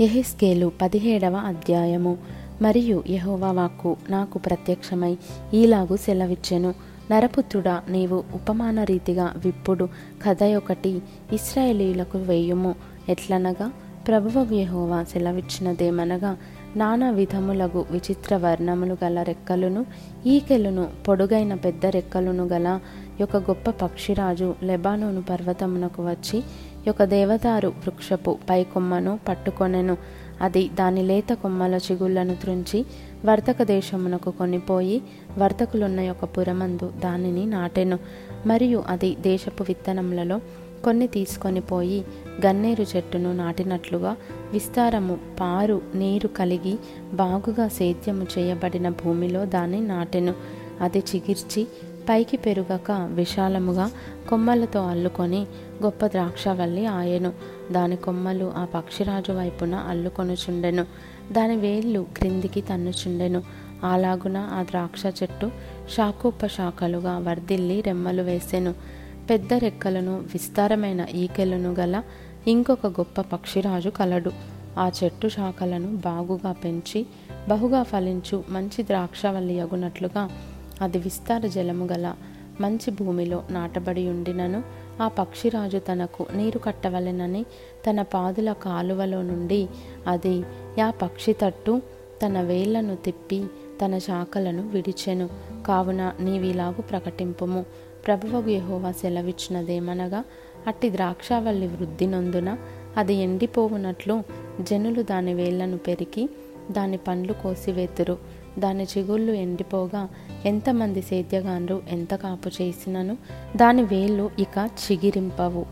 ఎహిస్కేలు పదిహేడవ అధ్యాయము. మరియు యహోవా వాక్కు నాకు ప్రత్యక్షమై ఈలాగు సెలవిచ్చెను. నరపుత్రుడా నీవు ఉపమాన రీతిగా విప్పుడు. కథయొకటి ఇస్రాయేలీలకు వేయుము. ఎట్లనగా? ప్రభువ యహోవా సెలవిచ్చినదేమనగా నానా విధములగు విచిత్ర వర్ణములు గల రెక్కలును ఈకెలును పొడుగైన పెద్ద రెక్కలును గల ఒక గొప్ప పక్షిరాజు లెబానోను పర్వతమునకు వచ్చి యొక్క దేవదారు వృక్షపు పై కొమ్మను పట్టుకొనెను. అది దాని లేత కొమ్మల చిగుళ్ళను త్రుంచి వర్తక దేశమునకు కొనిపోయి వర్తకులున్న యొక్క పురమందు దానిని నాటెను. మరియు అది దేశపు విత్తనములలో కొన్ని తీసుకొని పోయి గన్నేరు చెట్టును నాటినట్లుగా విస్తారము పారు నీరు కలిగి బాగుగా సేద్యము చేయబడిన భూమిలో దాన్ని నాటెను. అది చిగిర్చి పైకి పెరుగక విశాలముగా కొమ్మలతో అల్లుకొని గొప్ప ద్రాక్షవల్లి ఆయెను. దాని కొమ్మలు ఆ పక్షిరాజు వైపున అల్లుకొనుచుండెను. దాని వేళ్ళు క్రిందికి తన్నుచుండెను. అలాగున ఆ ద్రాక్ష చెట్టు శాఖోపశాఖలుగా వర్ధిల్లి రెమ్మలు వేసెను. పెద్ద రెక్కలను విస్తారమైన ఈకెలను గల ఇంకొక గొప్ప పక్షిరాజు కలడు. ఆ చెట్టు శాఖలను బాగుగా పెంచి బహుగా ఫలించు మంచి ద్రాక్షవల్లి అగునట్లుగా అది విస్తార జలము గల మంచి భూమిలో నాటబడి ఉండినను ఆ పక్షిరాజు తనకు నీరు కట్టవలెనని తన పాదుల కాలువలో నుండి అది యా పక్షి తట్టు తన వేళ్ళను తిప్పి తన శాఖలను విడిచెను. కావున నీవిలాగు ప్రకటింపుము. ప్రభువగు యహోవా సెలవిచ్చినదేమనగా అట్టి ద్రాక్షావల్లి వృద్ధి నొందున అది ఎండిపోవునట్లు జనులు దాని వేళ్ళను పెరికి దాని పండ్లు కోసివేతురు. దాని చిగుళ్ళు ఎండిపోగా ఎంతమంది సేద్యగాన్లు ఎంత కాపు చేసినను? దాని వేళ్ళు ఇక చిగిరింపవు.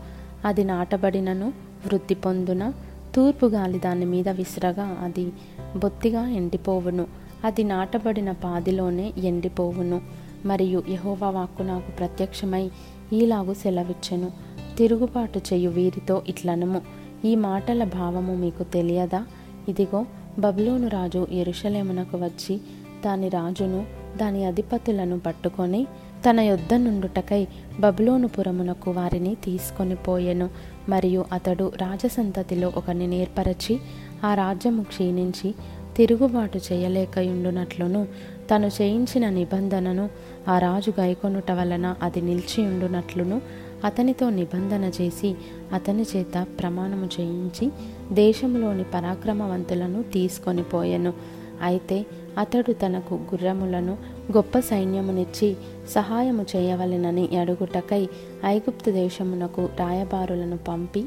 అది నాటబడినను వృద్ధి పొందున తూర్పు గాలి దాని మీద విసిరగా అది బొత్తిగా ఎండిపోవును. అది నాటబడిన పాదిలోనే ఎండిపోవును. మరియు యహోవా వాక్కు నాకు ప్రత్యక్షమై ఈలాగు సెలవిచ్చెను. తిరుగుబాటు చేయు వీరితో ఇట్లనము. ఈ మాటల భావము మీకు తెలియదా? ఇదిగో బబులోను రాజు ఎరుషలేమునకు వచ్చి దాని రాజును దాని అధిపతులను పట్టుకొని తన యొద్ద నుండుటకై బబులోనుపురమునకు వారిని తీసుకొని పోయెను. మరియు అతడు రాజసంతతిలో ఒకని నేర్పరచి ఆ రాజ్యము క్షీణించి తిరుగుబాటు చేయలేకయుండునట్లును. తను చేయించిన నిబంధనను ఆ రాజు గైకొనుట వలన అది నిలిచియుండునట్లును. అతనితో నిబంధన చేసి అతని చేత ప్రమాణము చేయించి దేశంలోని పరాక్రమవంతులను తీసుకొని పోయెను. అయితే అతడు తనకు గుర్రములను గొప్ప సైన్యమునిచ్చి సహాయము చేయవలెనని అడుగుటకై ఐగుప్తు దేశమునకు రాయబారులను పంపి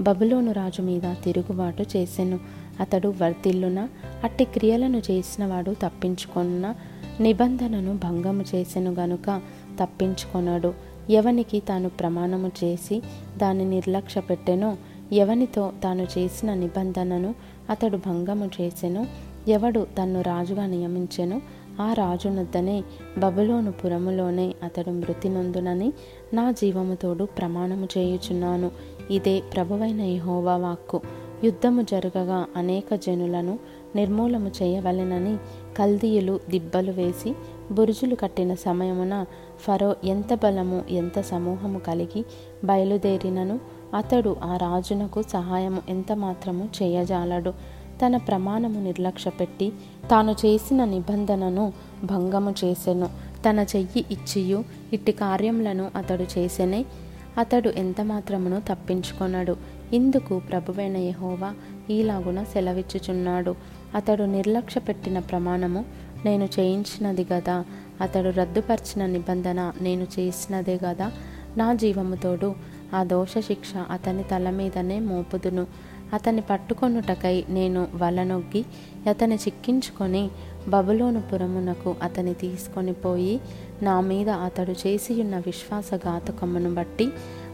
బబులోను రాజు మీద తిరుగుబాటు చేసెను. అతడు వర్తిల్లున అట్టి క్రియలను చేసినవాడు తప్పించుకున్న నిబంధనను భంగము చేసెను గనుక తప్పించుకొనడు. ఎవనికి తాను ప్రమాణము చేసి దాన్ని నిర్లక్ష్య పెట్టెనో ఎవనితో తాను చేసిన నిబంధనను అతడు భంగము చేసెను ఎవడు తన్ను రాజుగా నియమించెను ఆ రాజునొద్దనే బబులోను పురములోనే అతడు మృతి నొందునని నా జీవముతోడు ప్రమాణము చేయుచున్నాను. ఇదే ప్రభువైన యహోవా వాక్కు. యుద్ధము జరగగా అనేక జనులను నిర్మూలము చేయవలెనని కల్దీయులు దిబ్బలు వేసి బురుజులు కట్టిన సమయమున ఫరో ఎంత బలము ఎంత సమూహము కలిగి బయలుదేరినను అతడు ఆ రాజునకు సహాయము ఎంత మాత్రము చేయజాలడు. తన ప్రమాణము నిర్లక్ష్యపెట్టి తాను చేసిన నిబంధనను భంగము చేసెను. తన చెయ్యి ఇచ్చియు ఇట్టి కార్యములను అతడు చేసెనే అతడు ఎంత మాత్రమును తప్పించుకొనడు. ఇందుకు ప్రభువైన యహోవా ఈలాగున సెలవిచ్చుచున్నాడు. అతడు నిర్లక్ష్య పెట్టిన ప్రమాణము నేను చేయించినది గదా అతడు రద్దుపరిచిన నిబంధన నేను చేసినదే గదా నా జీవముతోడు ఆ దోష శిక్ష అతని తల మీదనే మోపుదును. అతన్ని పట్టుకొనుటకై నేను వలనొగ్గి అతని చిక్కించుకొని బబులోను పురమునకు అతని తీసుకొని పోయి నా మీద అతడు చేసియున్న విశ్వాసఘాతకమును బట్టి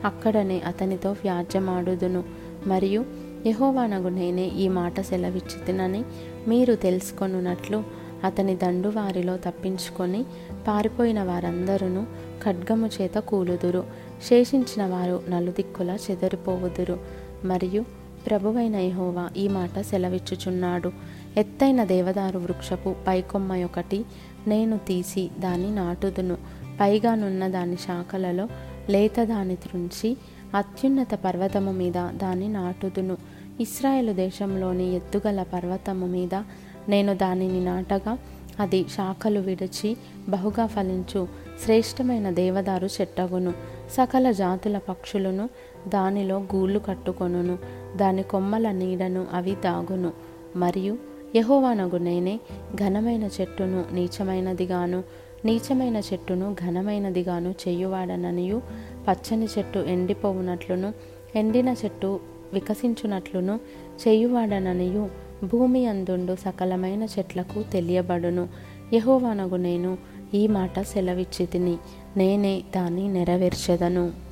అక్కడనే అతనితో వ్యాజ్యమాడుదును. మరియు యహోవానగు నేనే ఈ మాట సెలవిచ్చితినని మీరు తెలుసుకొనున్నట్లు అతని దండు వారిలో తప్పించుకొని పారిపోయిన వారందరూ ఖడ్గము చేత కూలుదురు. శేషించిన వారు నలుదిక్కులా చెదరిపోవుదురు. మరియు ప్రభువైన యహోవా ఈ మాట సెలవిచ్చుచున్నాడు. ఎత్తైన దేవదారు వృక్షపు పైకొమ్మ ఒకటి నేను తీసి దాన్ని నాటుదును. పైగానున్న దాని శాఖలలో లేత దాని త్రుంచి అత్యున్నత పర్వతము మీద దాన్ని నాటుదును. ఇస్రాయేలు దేశంలోని ఎత్తుగల పర్వతము మీద నేను దానిని నాటగా అది శాఖలు విడిచి బహుగా ఫలించు. శ్రేష్టమైన దేవదారు చెట్టగును. సకల జాతుల పక్షులను దానిలో గూళ్ళు కట్టుకొనును. దాని కొమ్మల నీడను అవి దాగును మరియు యహోవానగు నేనే ఘనమైన చెట్టును నీచమైనదిగాను. నీచమైన చెట్టును ఘనమైనదిగాను చేయువాడననియు. పచ్చని చెట్టు ఎండిపోవునట్లును ఎండిన చెట్టు వికసించునట్లును చేయువాడననియు. భూమి అందుండు సకలమైన చెట్లకు తెలియబడును. యహోవనగు నేను ఈ మాట సెలవిచ్చి తిని నేనే దాన్ని నెరవేర్చెదను.